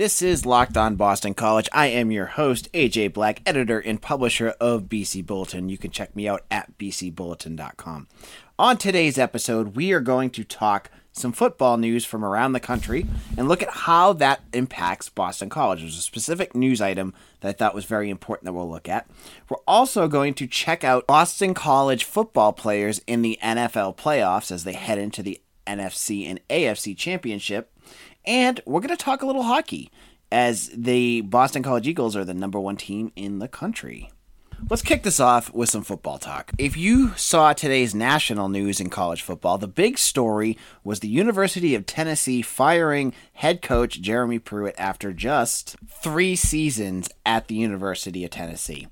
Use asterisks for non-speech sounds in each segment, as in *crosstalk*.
This is Locked On Boston College. I am your host, AJ Black, editor and publisher of BC Bulletin. You can check me out at bcbulletin.com. On today's episode, we are going to talk some football news from around the country and look at how that impacts Boston College. There's a specific news item that I thought was very important that we'll look at. We're also going to check out Boston College football players in the NFL playoffs as they head into the NFC and AFC championship. And we're going to talk a little hockey as the Boston College Eagles are the number one team in the country. Let's kick this off with some football talk. If you saw today's national news in college football, the big story was the University of Tennessee firing head coach Jeremy Pruitt after just three seasons at the University of Tennessee.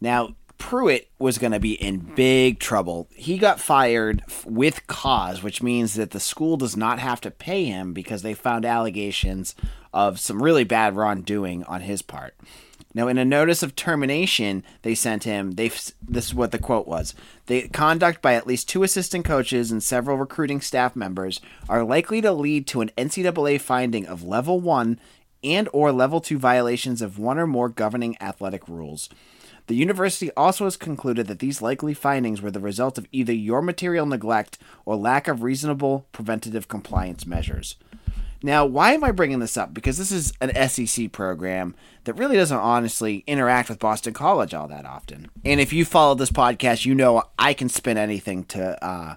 Now, Pruitt was going to be in big trouble. He got fired with cause, which means that the school does not have to pay him because they found allegations of some really bad wrongdoing on his part. Now, in a notice of termination, they sent him. They this is what the quote was: "The conduct by at least two assistant coaches and several recruiting staff members are likely to lead to an NCAA finding of level one and or level two violations of one or more governing athletic rules." The university also has concluded that these likely findings were the result of either your material neglect or lack of reasonable preventative compliance measures. Now, why am I bringing this up? Because this is an SEC program that really doesn't honestly interact with Boston College all that often. And if you follow this podcast, you know I can spin anything to uh,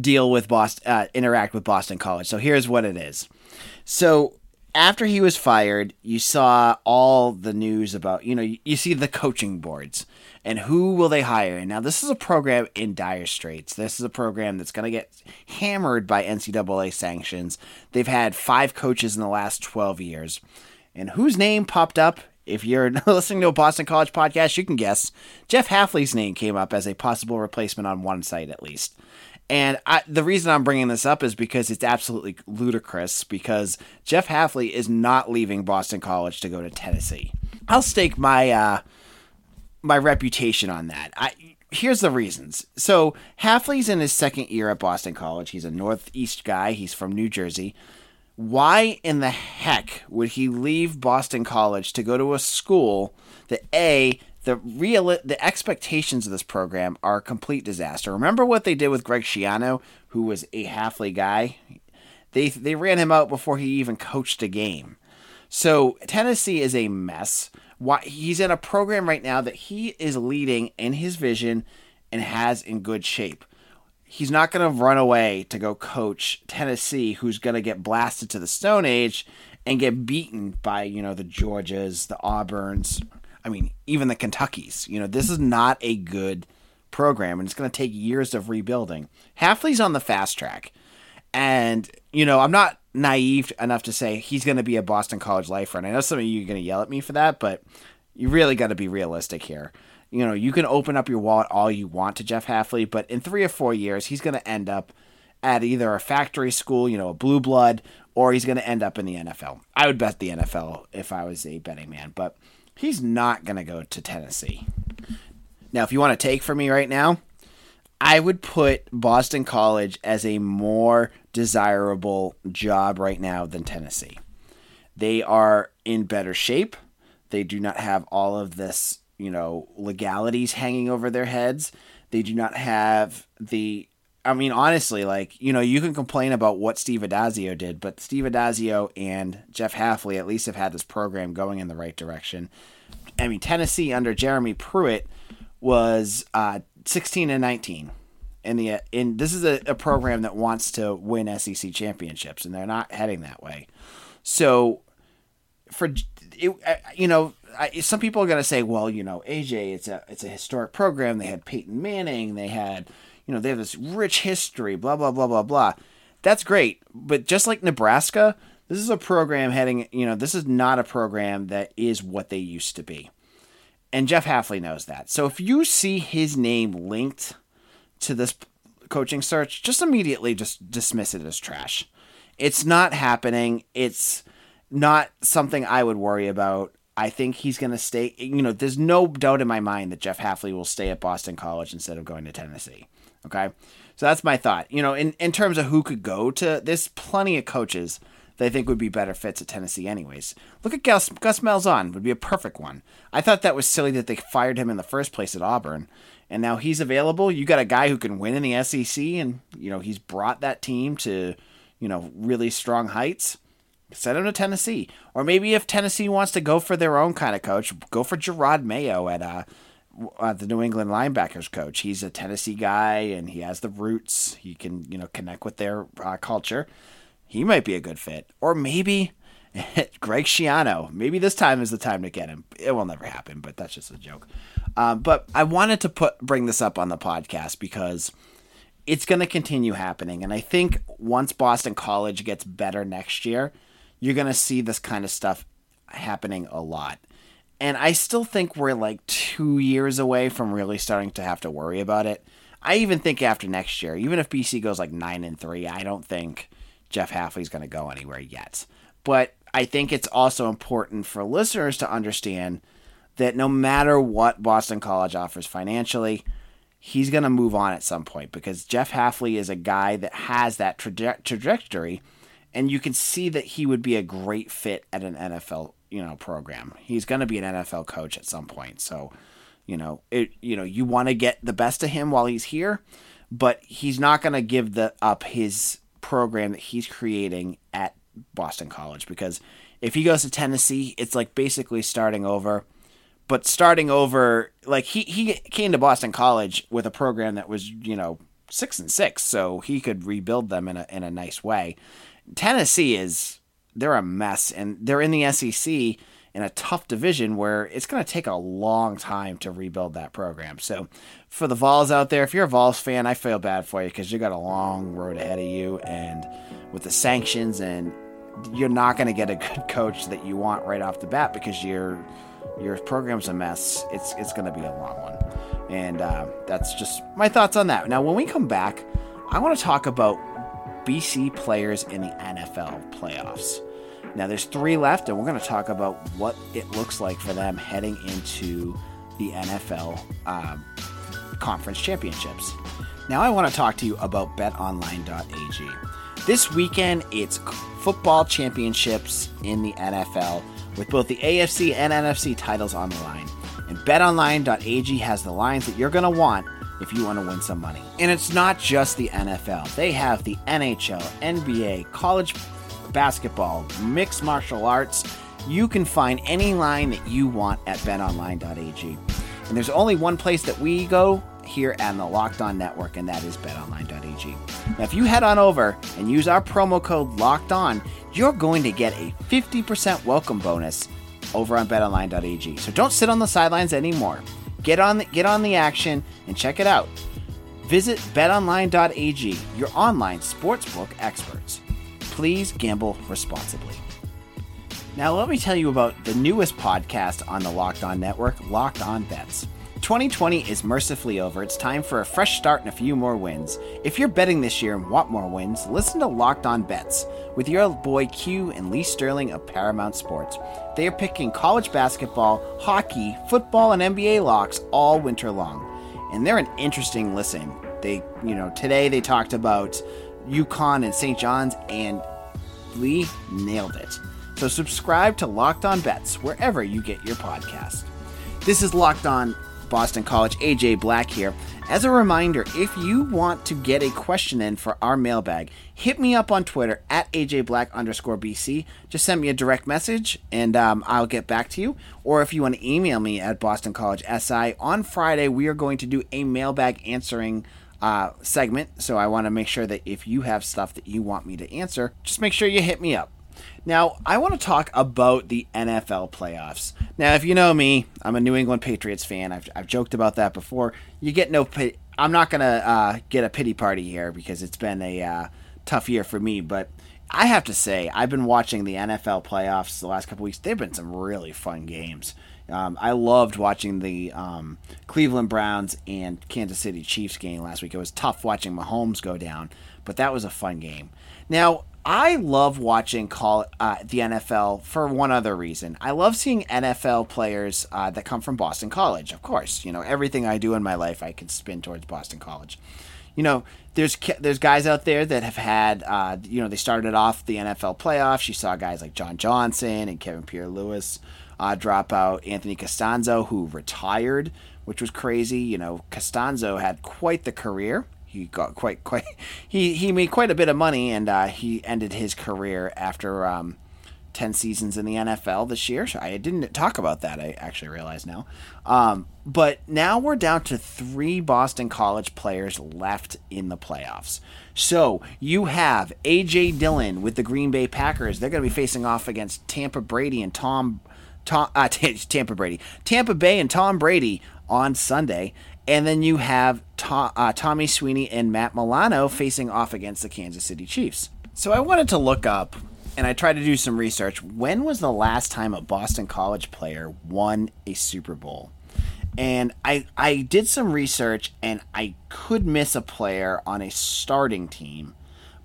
deal with Boston, uh, interact with Boston College. So here's what it is. So after he was fired, you saw all the news about, you know, you, see the coaching boards and who will they hire. And now, this is a program in dire straits. This is a program that's going to get hammered by NCAA sanctions. They've had five coaches in the last 12 years. And whose name popped up? If you're *laughs* listening to a Boston College podcast, you can guess. Jeff Hafley's name came up as a possible replacement on one site, at least. And I, the reason I'm bringing this up is because it's absolutely ludicrous because Jeff Hafley is not leaving Boston College to go to Tennessee. I'll stake my uh, my reputation on that. I here's the reasons. So Hafley's in his second year at Boston College. He's a Northeast guy. He's from New Jersey. Why in the heck would he leave Boston College to go to a school that a the real the expectations of this program are a complete disaster. Remember what they did with Greg Schiano, who was a Hafley guy? They they ran him out before he even coached a game. So Tennessee is a mess. Why he's in a program right now that he is leading in his vision and has in good shape. He's not going to run away to go coach Tennessee, who's going to get blasted to the Stone Age and get beaten by you know the Georgias, the Auburns, I mean, even the Kentuckies. You know, this is not a good program, and it's going to take years of rebuilding. Hafley's on the fast track, and you know, I'm not naive enough to say he's going to be a Boston College lifer. And I know some of you are going to yell at me for that, but you really got to be realistic here. You know, you can open up your wallet all you want to Jeff Hafley, but in three or four years, he's going to end up at either a factory school, you know, a blue blood, or he's going to end up in the NFL. I would bet the NFL if I was a betting man, but he's not going to go to Tennessee. Now, if you want to take from me right now, I would put Boston College as a more desirable job right now than Tennessee. They are in better shape. They do not have all of this, you know, legalities hanging over their heads. They do not have the I mean, honestly, like, you know, you can complain about what Steve Addazio did, but Steve Addazio and Jeff Hafley at least have had this program going in the right direction. I mean, Tennessee under Jeremy Pruitt was uh, 16 and 19. And the in this is a, a program that wants to win SEC championships, and they're not heading that way. So, for it, you know, I, some people are going to say, well, you know, AJ, it's a it's a historic program. They had Peyton Manning. They had you know, they have this rich history, blah, blah, blah, blah, blah. That's great. But just like Nebraska, this is a program heading, you know, this is not a program that is what they used to be. And Jeff Hafley knows that. So if you see his name linked to this coaching search, just immediately just dismiss it as trash. It's not happening. It's not something I would worry about. I think he's going to stay. You know, there's no doubt in my mind that Jeff Hafley will stay at Boston College instead of going to Tennessee. Okay. So that's my thought. You know, in, in terms of who could go to, there's plenty of coaches that I think would be better fits at Tennessee, anyways. Look at Gus, Gus Malzahn, would be a perfect one. I thought that was silly that they fired him in the first place at Auburn. And now he's available. You got a guy who can win in the SEC, and, you know, he's brought that team to, you know, really strong heights. Send him to Tennessee. Or maybe if Tennessee wants to go for their own kind of coach, go for Gerard Mayo at uh, uh, the New England linebackers coach. He's a Tennessee guy and he has the roots. He can, you know, connect with their uh, culture he might be a good fit. Or maybe *laughs* Greg Schiano. Maybe this time is the time to get him. It will never happen, but that's just a joke. Um, but I wanted to put bring this up on the podcast because it's going to continue happening, and I think once Boston College gets better next year, you're going to see this kind of stuff happening a lot. And I still think we're like two years away from really starting to have to worry about it. I even think after next year, even if BC goes like nine and three, I don't think Jeff Hafley's going to go anywhere yet. But I think it's also important for listeners to understand that no matter what Boston College offers financially, he's going to move on at some point because Jeff Hafley is a guy that has that traje- trajectory and you can see that he would be a great fit at an NFL, you know, program. He's going to be an NFL coach at some point. So, you know, it you know, you want to get the best of him while he's here, but he's not going to give the up his program that he's creating at Boston College because if he goes to Tennessee, it's like basically starting over. But starting over, like he, he came to Boston College with a program that was, you know, six and six, so he could rebuild them in a in a nice way. Tennessee is they're a mess and they're in the SEC in a tough division where it's going to take a long time to rebuild that program. So, for the Vols out there, if you're a Vols fan, I feel bad for you because you got a long road ahead of you, and with the sanctions, and you're not going to get a good coach that you want right off the bat because your your program's a mess. It's it's going to be a long one, and uh, that's just my thoughts on that. Now, when we come back, I want to talk about BC players in the NFL playoffs. Now, there's three left, and we're going to talk about what it looks like for them heading into the NFL um, conference championships. Now, I want to talk to you about betonline.ag. This weekend, it's football championships in the NFL with both the AFC and NFC titles on the line. And betonline.ag has the lines that you're going to want if you want to win some money. And it's not just the NFL, they have the NHL, NBA, college basketball, mixed martial arts. You can find any line that you want at betonline.ag. And there's only one place that we go here on the Locked On Network, and that is betonline.ag. Now, if you head on over and use our promo code Locked On, you're going to get a 50% welcome bonus over on betonline.ag. So don't sit on the sidelines anymore. Get on the, get on the action and check it out. Visit betonline.ag, your online sportsbook experts. Please gamble responsibly. Now, let me tell you about the newest podcast on the Locked On Network, Locked On Bets. 2020 is mercifully over. It's time for a fresh start and a few more wins. If you're betting this year and want more wins, listen to Locked On Bets with your boy Q and Lee Sterling of Paramount Sports. They are picking college basketball, hockey, football, and NBA locks all winter long. And they're an interesting listen. They, you know, today they talked about UConn and St. John's, and Lee nailed it. So subscribe to Locked On Bets wherever you get your podcast. This is Locked On Boston College. AJ Black here. As a reminder, if you want to get a question in for our mailbag, hit me up on Twitter at AJ Black underscore BC. Just send me a direct message and um, I'll get back to you. Or if you want to email me at Boston College SI, on Friday we are going to do a mailbag answering uh, segment. So I want to make sure that if you have stuff that you want me to answer, just make sure you hit me up. Now, I want to talk about the NFL playoffs. Now, if you know me, I'm a New England Patriots fan. I've, I've joked about that before. You get no pity. I'm not going to uh, get a pity party here because it's been a uh, tough year for me, but I have to say, I've been watching the NFL playoffs the last couple weeks. They've been some really fun games. Um, I loved watching the um, Cleveland Browns and Kansas City Chiefs game last week. It was tough watching Mahomes go down, but that was a fun game. Now, I love watching call uh, the NFL for one other reason. I love seeing NFL players uh, that come from Boston College. Of course, you know everything I do in my life, I can spin towards Boston College. You know, there's there's guys out there that have had, uh, you know, they started off the NFL playoffs. You saw guys like John Johnson and Kevin Pierre-Louis uh, drop out. Anthony Castonzo, who retired, which was crazy. You know, Castonzo had quite the career he got quite quite *laughs* he he made quite a bit of money and uh, he ended his career after um, 10 seasons in the NFL this year. So I didn't talk about that. I actually realize now. Um, but now we're down to three Boston College players left in the playoffs. So you have A.J. Dillon with the Green Bay Packers. They're going to be facing off against Tampa Brady and Tom, Tom uh, *laughs* Tampa Brady, Tampa Bay and Tom Brady on Sunday. And then you have uh, Tommy Sweeney and Matt Milano facing off against the Kansas City Chiefs. So I wanted to look up and I tried to do some research. When was the last time a Boston College player won a Super Bowl? And I I did some research and I could miss a player on a starting team,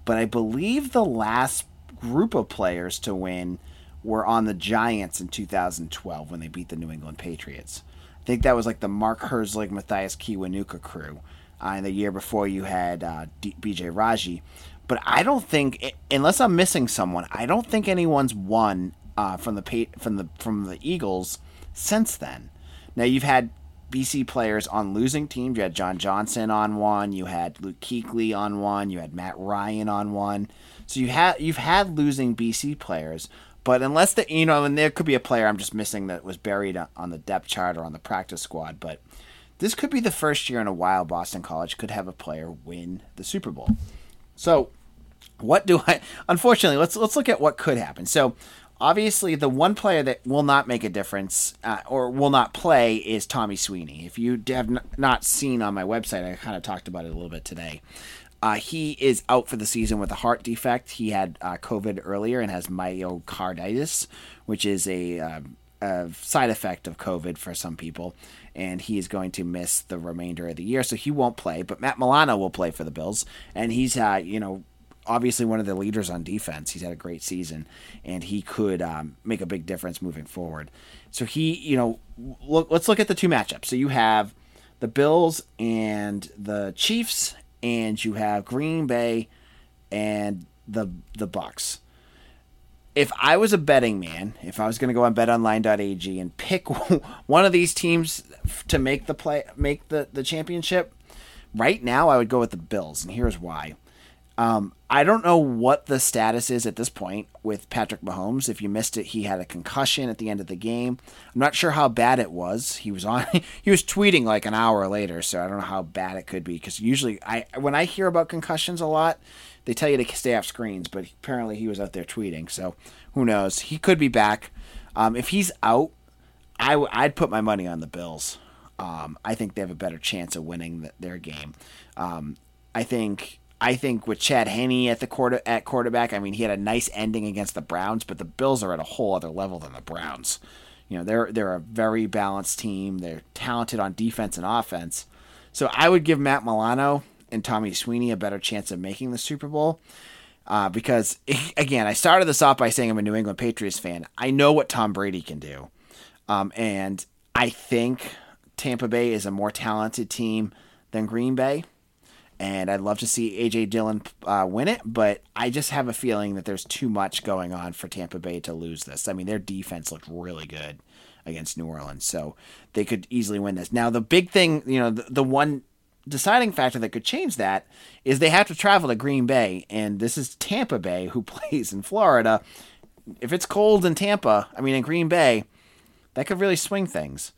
but I believe the last group of players to win were on the Giants in 2012 when they beat the New England Patriots. I think that was like the Mark Herzlich, Mathias Kiwanuka crew. Uh, and the year before you had uh, D- BJ Raji. But I don't think, unless I'm missing someone, I don't think anyone's won uh, from the from the from the Eagles since then. Now you've had BC players on losing teams. You had John Johnson on one. You had Luke Kuechly on one. You had Matt Ryan on one. So you had you've had losing BC players, but unless the you know, and there could be a player I'm just missing that was buried on the depth chart or on the practice squad, but this could be the first year in a while Boston College could have a player win the Super Bowl. So, what do I? *laughs* Unfortunately, let's let's look at what could happen. So, obviously, the one player that will not make a difference uh, or will not play is Tommy Sweeney. If you have not seen on my website, I kind of talked about it a little bit today. Uh, he is out for the season with a heart defect. He had uh, COVID earlier and has myocarditis, which is a, uh, a, side effect of COVID for some people. And he is going to miss the remainder of the year, so he won't play. But Matt Milano will play for the Bills, and he's uh, you know obviously one of the leaders on defense. He's had a great season, and he could um, make a big difference moving forward. So he, you know, look. Let's look at the two matchups. So you have the Bills and the Chiefs, and you have Green Bay and the the Bucks. If I was a betting man, if I was going to go on betonline.ag and pick *laughs* one of these teams to make the play make the the championship, right now I would go with the Bills and here's why. Um, I don't know what the status is at this point with Patrick Mahomes. If you missed it, he had a concussion at the end of the game. I'm not sure how bad it was. He was on. *laughs* He was tweeting like an hour later, so I don't know how bad it could be. Because usually, I when I hear about concussions a lot, they tell you to stay off screens. But apparently, he was out there tweeting. So who knows? He could be back. Um, if he's out, I w- I'd put my money on the Bills. Um, I think they have a better chance of winning the, their game. Um, I think I think with Chad Henne at the quarter at quarterback, I mean he had a nice ending against the Browns, but the Bills are at a whole other level than the Browns. You know, they're they're a very balanced team. They're talented on defense and offense. So I would give Matt Milano and Tommy Sweeney a better chance of making the Super Bowl. Uh, because *laughs* again, I started this off by saying I'm a New England Patriots fan. I know what Tom Brady can do, um, and I think Tampa Bay is a more talented team than Green Bay and I'd love to see AJ Dillon uh, win it, but I just have a feeling that there's too much going on for Tampa Bay to lose this. I mean, their defense looked really good against New Orleans, so they could easily win this. Now, the big thing, you know, the, the one deciding factor that could change that is they have to travel to Green Bay, and this is Tampa Bay who *laughs* plays in Florida. If it's cold in Tampa, I mean in Green Bay, that could really swing things.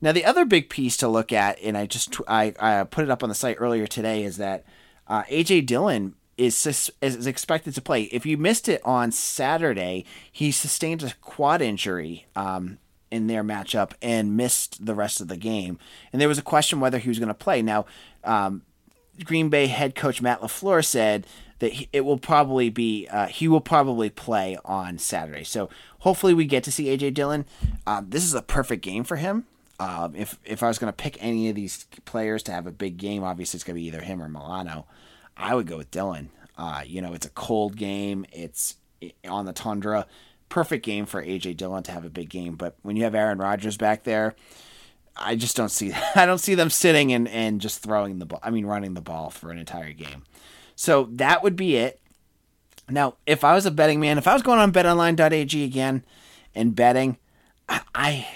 Now, the other big piece to look at, and I just I, I put it up on the site earlier today, is that uh, AJ Dillon is is expected to play. If you missed it on Saturday, he sustained a quad injury um, in their matchup and missed the rest of the game. And there was a question whether he was going to play. Now, um, Green Bay head coach Matt LaFleur said that he, it will probably be uh, he will probably play on Saturday. So hopefully we get to see AJ Dillon. Um, this is a perfect game for him. Um, if if I was going to pick any of these players to have a big game, obviously it's going to be either him or Milano. I would go with Dillon. Uh, you know, it's a cold game. It's on the tundra. Perfect game for AJ Dillon to have a big game. But when you have Aaron Rodgers back there, I just don't see *laughs* I don't see them sitting and, and just throwing the ball. I mean, running the ball for an entire game. So that would be it. Now, if I was a betting man, if I was going on betonline.ag again and betting, I, I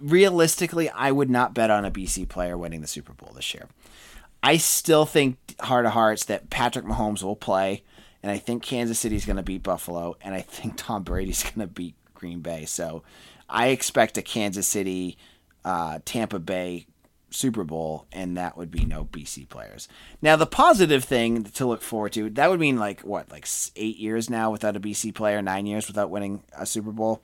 realistically I would not bet on a BC player winning the Super Bowl this year. I still think heart of hearts that Patrick Mahomes will play, and I think Kansas City's going to beat Buffalo, and I think Tom Brady's *laughs* going to beat Green Bay. So I expect a Kansas City, uh, Tampa Bay Super Bowl, and that would be no BC players. Now, the positive thing to look forward to that would mean like what, like eight years now without a BC player, nine years without winning a Super Bowl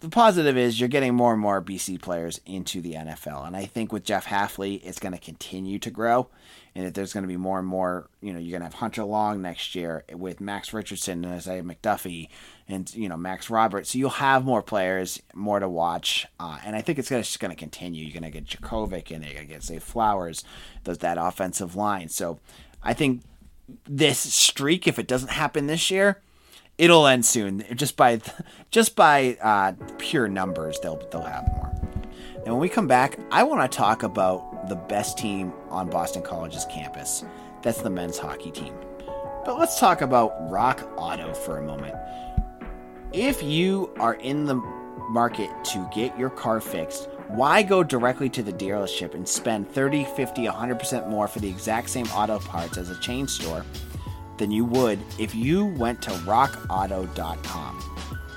the positive is you're getting more and more BC players into the NFL. And I think with Jeff Hafley, it's going to continue to grow. And that there's going to be more and more, you know, you're going to have Hunter Long next year with Max Richardson and Isaiah McDuffie and, you know, Max Roberts. So you'll have more players, more to watch. Uh, and I think it's just going to continue. You're going to get Jurkovec and you're going to get, Zay Flowers, those, that offensive line. So I think this streak, if it doesn't happen this year, it'll end soon. Just by just by uh, pure numbers, they'll they'll have more. And when we come back, I want to talk about the best team on Boston College's campus. That's the men's hockey team. But let's talk about Rock Auto for a moment. If you are in the market to get your car fixed, why go directly to the dealership and spend 30, 50, 100% more for the exact same auto parts as a chain store than you would if you went to rockauto.com.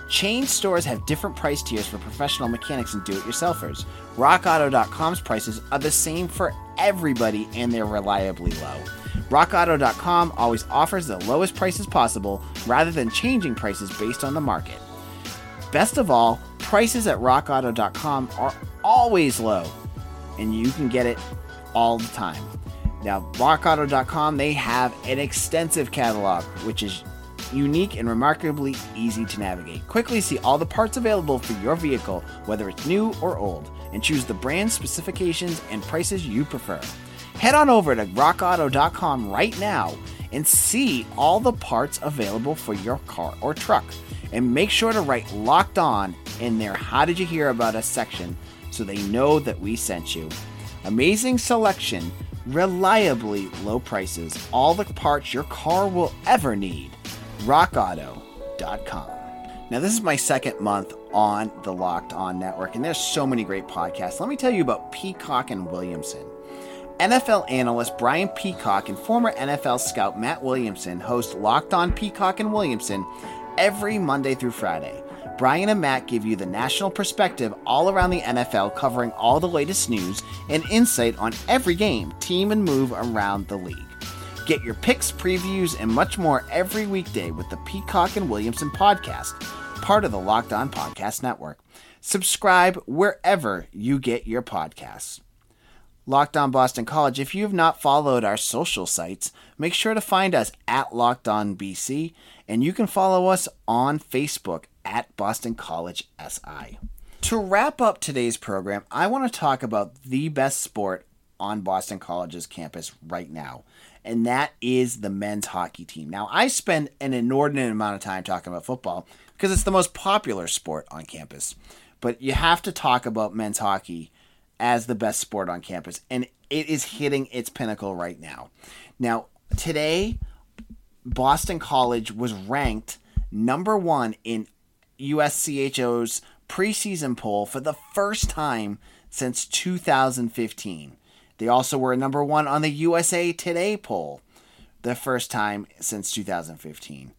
Chain stores have different price tiers for professional mechanics and do it yourselfers. RockAuto.com's prices are the same for everybody and they're reliably low. RockAuto.com always offers the lowest prices possible rather than changing prices based on the market. Best of all, prices at RockAuto.com are always low and you can get it all the time. Now, rockauto.com, they have an extensive catalog, which is unique and remarkably easy to navigate. Quickly see all the parts available for your vehicle, whether it's new or old, and choose the brand specifications and prices you prefer. Head on over to rockauto.com right now and see all the parts available for your car or truck. And make sure to write locked on in their How Did You Hear About Us section so they know that we sent you. Amazing selection reliably low prices, all the parts your car will ever need. RockAuto.com. Now, this is my second month on the Locked On Network, and there's so many great podcasts. Let me tell you about Peacock and Williamson. NFL analyst Brian Peacock and former NFL scout Matt Williamson host Locked On Peacock and Williamson every Monday through Friday. Brian and Matt give you the national perspective all around the NFL, covering all the latest news and insight on every game, team, and move around the league. Get your picks, previews, and much more every weekday with the Peacock and Williamson podcast, part of the Locked On Podcast Network. Subscribe wherever you get your podcasts. Locked On Boston College. If you have not followed our social sites, make sure to find us at Locked On BC, and you can follow us on Facebook at Boston College SI. To wrap up today's program, I want to talk about the best sport on Boston College's campus right now, and that is the men's hockey team. Now, I spend an inordinate amount of time talking about football because it's the most popular sport on campus, but you have to talk about men's hockey as the best sport on campus, and it is hitting its pinnacle right now. Now, today, Boston College was ranked number one in USCHO's preseason poll for the first time since 2015. They also were number one on the USA Today poll the first time since 2015.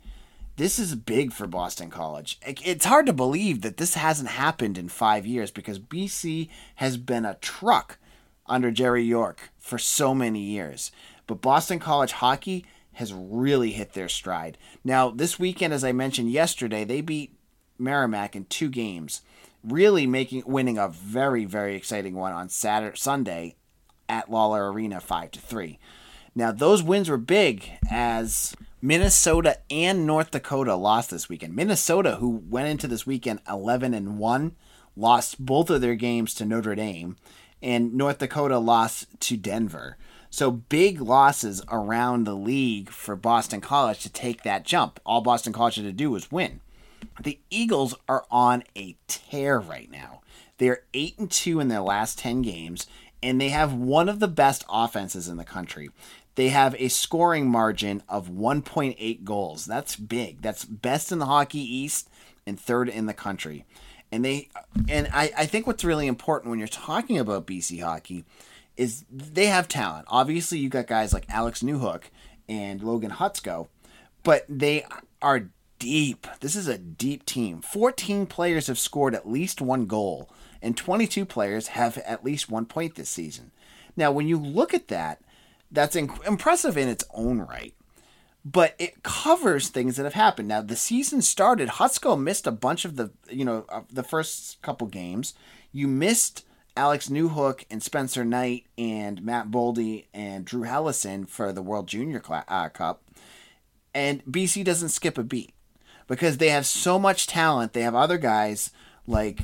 This is big for Boston College. It's hard to believe that this hasn't happened in five years because BC has been a truck under Jerry York for so many years. But Boston College hockey has really hit their stride. Now, this weekend, as I mentioned yesterday, they beat Merrimack in two games, really making winning a very very exciting one on Saturday Sunday at Lawler Arena five to three. Now, those wins were big as Minnesota and North Dakota lost this weekend. Minnesota, who went into this weekend 11 and 1, lost both of their games to Notre Dame, and North Dakota lost to Denver. So big losses around the league for Boston College to take that jump. All Boston College had to do was win. The Eagles are on a tear right now. They're 8 and 2 in their last 10 games and they have one of the best offenses in the country. They have a scoring margin of 1.8 goals. That's big. That's best in the Hockey East and third in the country. And they and I, I think what's really important when you're talking about BC hockey is they have talent. Obviously you got guys like Alex Newhook and Logan Hutsko, but they are deep. This is a deep team. 14 players have scored at least one goal, and 22 players have at least one point this season. Now, when you look at that, that's impressive in its own right, but it covers things that have happened. Now, the season started. Hutsko missed a bunch of the, you know, the first couple games. You missed Alex Newhook and Spencer Knight and Matt Boldy and Drew Helleson for the World Junior Cla- uh, Cup. And BC doesn't skip a beat because they have so much talent. They have other guys like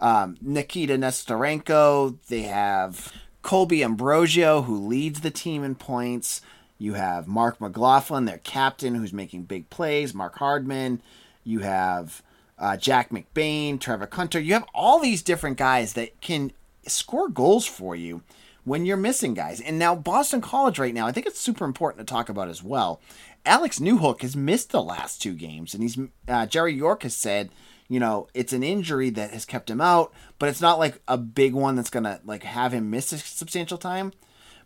um, Nikita Nesterenko. They have Colby Ambrosio, who leads the team in points. You have Marc McLaughlin, their captain, who's making big plays. Mark Hardman. You have uh, Jack McBain, Trevor Kuntar. You have all these different guys that can score goals for you when you're missing guys. And now Boston College right now, I think it's super important to talk about as well. Alex Newhook has missed the last two games, and he's uh, Jerry York has said, you know, it's an injury that has kept him out, but it's not like a big one that's gonna like have him miss a substantial time.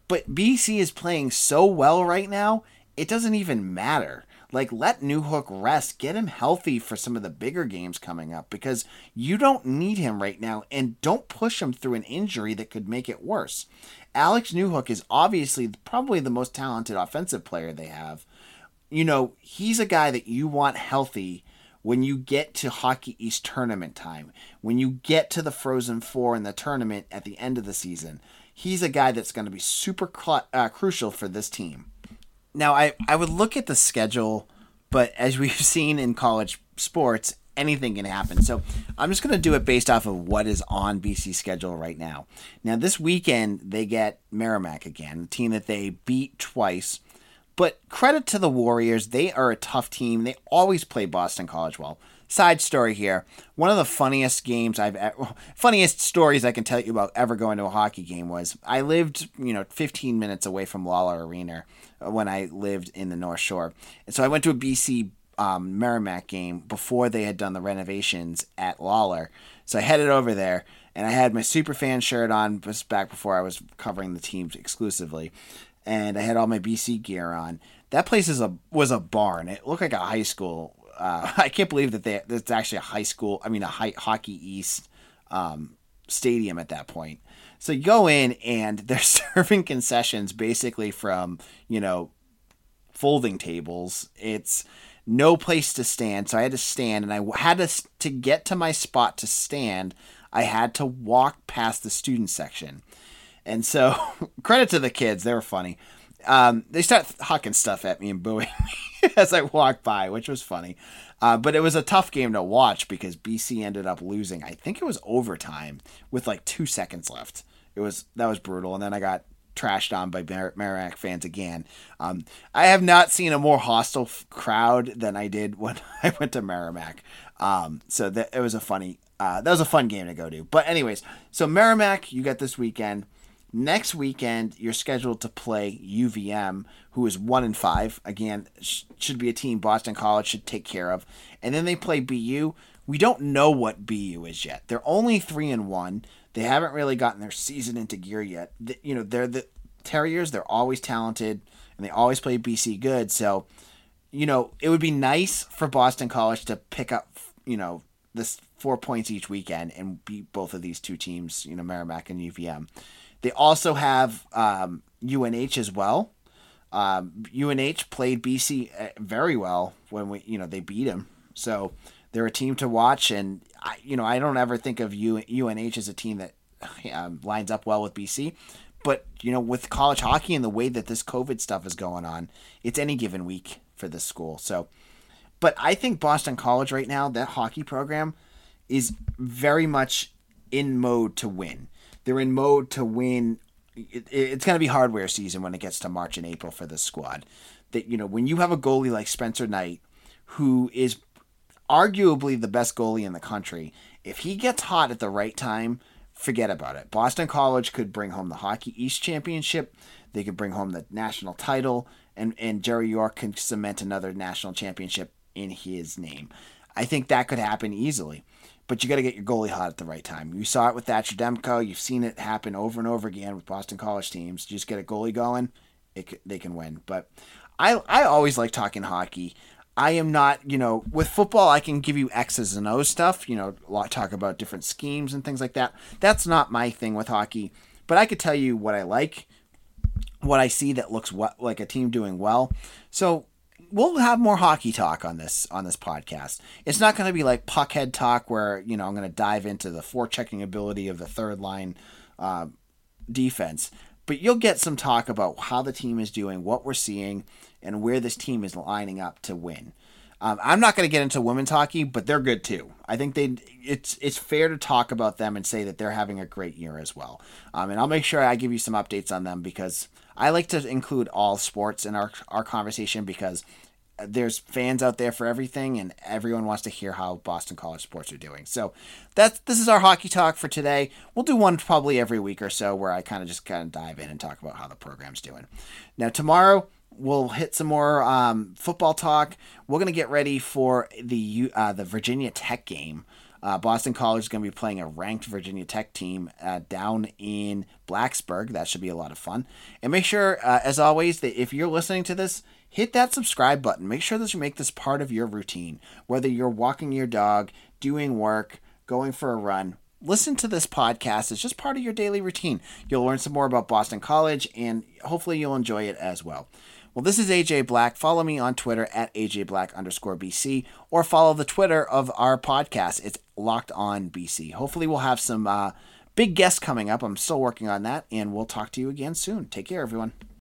But BC is playing so well right now, it doesn't even matter. Like, let Newhook rest, get him healthy for some of the bigger games coming up because you don't need him right now, and don't push him through an injury that could make it worse. Alex Newhook is obviously probably the most talented offensive player they have, you know, he's a guy that you want healthy when you get to Hockey East tournament time, when you get to the Frozen Four in the tournament at the end of the season. He's a guy that's going to be super cl- uh, crucial for this team. Now, I, I would look at the schedule, but as we've *laughs* seen in college sports, anything can happen. So I'm just going to do it based off of what is on BC schedule right now. Now, this weekend, they get Merrimack again, a team that they beat twice but credit to the Warriors. They are a tough team. They always play Boston College well. Side story here. One of the funniest games I've funniest stories I can tell you about ever going to a hockey game was I lived, you know, 15 minutes away from Lawler Arena uh, when I lived in the North Shore. And so I went to a BC um, Merrimack game before they had done the renovations at Lawler. So I headed over there and I had my super fan shirt on just back before I was covering the teams exclusively and I had all my BC gear on. That place is a was a barn. It looked like a high school. Uh, *laughs* I can't believe that they it's actually a high school. I mean, a high, hockey east um, stadium at that point. So you go in and *laughs* they're serving concessions basically from you know folding tables. It's no place to stand, so I had to stand, and I had to to get to my spot to stand. I had to walk past the student section. And so, *laughs* credit to the kids, they were funny. Um, they start hucking stuff at me and booing me *laughs* as I walk by, which was funny. Uh, but it was a tough game to watch because BC ended up losing. I think it was overtime with like two seconds left. It was that was brutal, and then I got trashed on by Mer- Merrimack fans again. Um, I have not seen a more hostile f- crowd than I did when *laughs* I went to Merrimack. Um, so that it was a funny, uh, that was a fun game to go to. But anyways, so Merrimack, you got this weekend. Next weekend, you're scheduled to play UVM, who is one in five. Again, sh- should be a team Boston College should take care of. And then they play BU. We don't know what BU is yet. They're only three and one. They haven't really gotten their season into gear yet. The, you know, they're the Terriers. They're always talented, and they always play BC good. So, you know, it would be nice for Boston College to pick up, you know, this four points each weekend and beat both of these two teams. You know, Merrimack and UVM. They also have um, UNH as well. Um, UNH played BC uh, very well when we, you know, they beat them. So they're a team to watch, and I, you know, I don't ever think of UNH as a team that um, lines up well with BC, But, you know, with college hockey and the way that this COVID stuff is going on, it's any given week for this school. So, but I think Boston College right now, that hockey program is very much in mode to win. They're in mode to win. It, it's going to be hardware season when it gets to March and April for this squad. That, you know, when you have a goalie like Spencer Knight, who is arguably the best goalie in the country, if he gets hot at the right time, forget about it. Boston College could bring home the Hockey East Championship. They could bring home the national title, and, and Jerry York can cement another national championship in his name. I think that could happen easily. But you got to get your goalie hot at the right time. You saw it with Thatcher Demko. You've seen it happen over and over again with Boston College teams. You just get a goalie going, it, they can win. But I, I always like talking hockey. I am not, you know, with football, I can give you X's and O's stuff, you know, a lot talk about different schemes and things like that. That's not my thing with hockey, but I could tell you what I like, what I see that looks what, like a team doing well. So we'll have more hockey talk on this on this podcast. It's not going to be like puckhead talk where you know I'm going to dive into the forechecking ability of the third line uh, defense, but you'll get some talk about how the team is doing, what we're seeing, and where this team is lining up to win. Um, I'm not going to get into women's hockey, but they're good too. I think they it's it's fair to talk about them and say that they're having a great year as well. Um, and I'll make sure I give you some updates on them because I like to include all sports in our our conversation because there's fans out there for everything and everyone wants to hear how Boston College sports are doing. So that's this is our hockey talk for today. We'll do one probably every week or so where I kind of just kind of dive in and talk about how the program's doing. Now tomorrow we'll hit some more um, football talk. We're gonna get ready for the uh, the Virginia Tech game. Uh, Boston College is going to be playing a ranked Virginia Tech team uh, down in Blacksburg. That should be a lot of fun. And make sure, uh, as always, that if you're listening to this, hit that subscribe button. Make sure that you make this part of your routine. Whether you're walking your dog, doing work, going for a run, listen to this podcast. It's just part of your daily routine. You'll learn some more about Boston College and hopefully you'll enjoy it as well. Well, this is AJ Black. Follow me on Twitter at AJ Black underscore BC or follow the Twitter of our podcast. It's Locked On BC. Hopefully, we'll have some uh, big guests coming up. I'm still working on that, and we'll talk to you again soon. Take care, everyone.